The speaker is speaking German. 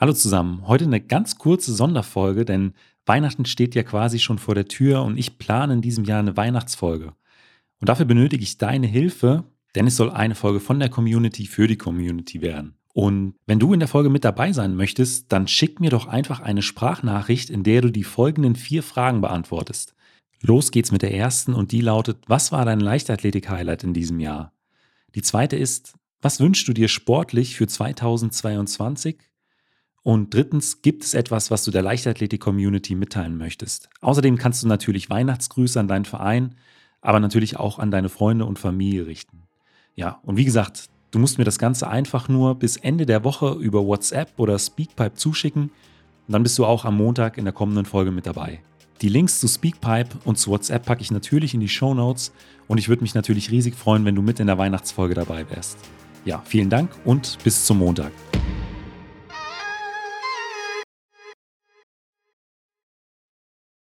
Hallo zusammen, heute eine ganz kurze Sonderfolge, denn Weihnachten steht ja quasi schon vor der Tür und ich plane in diesem Jahr eine Weihnachtsfolge. Und dafür benötige ich deine Hilfe, denn es soll eine Folge von der Community für die Community werden. Und wenn du in der Folge mit dabei sein möchtest, dann schick mir doch einfach eine Sprachnachricht, in der du die folgenden vier Fragen beantwortest. Los geht's mit der ersten und die lautet, was war dein Leichtathletik-Highlight in diesem Jahr? Die zweite ist, was wünschst du dir sportlich für 2022? Und drittens, gibt es etwas, was du der Leichtathletik-Community mitteilen möchtest? Außerdem kannst du natürlich Weihnachtsgrüße an deinen Verein, aber natürlich auch an deine Freunde und Familie richten. Ja, und wie gesagt, du musst mir das Ganze einfach nur bis Ende der Woche über WhatsApp oder Speakpipe zuschicken und dann bist du auch am Montag in der kommenden Folge mit dabei. Die Links zu Speakpipe und zu WhatsApp packe ich natürlich in die Show Notes und ich würde mich natürlich riesig freuen, wenn du mit in der Weihnachtsfolge dabei wärst. Ja, vielen Dank und bis zum Montag.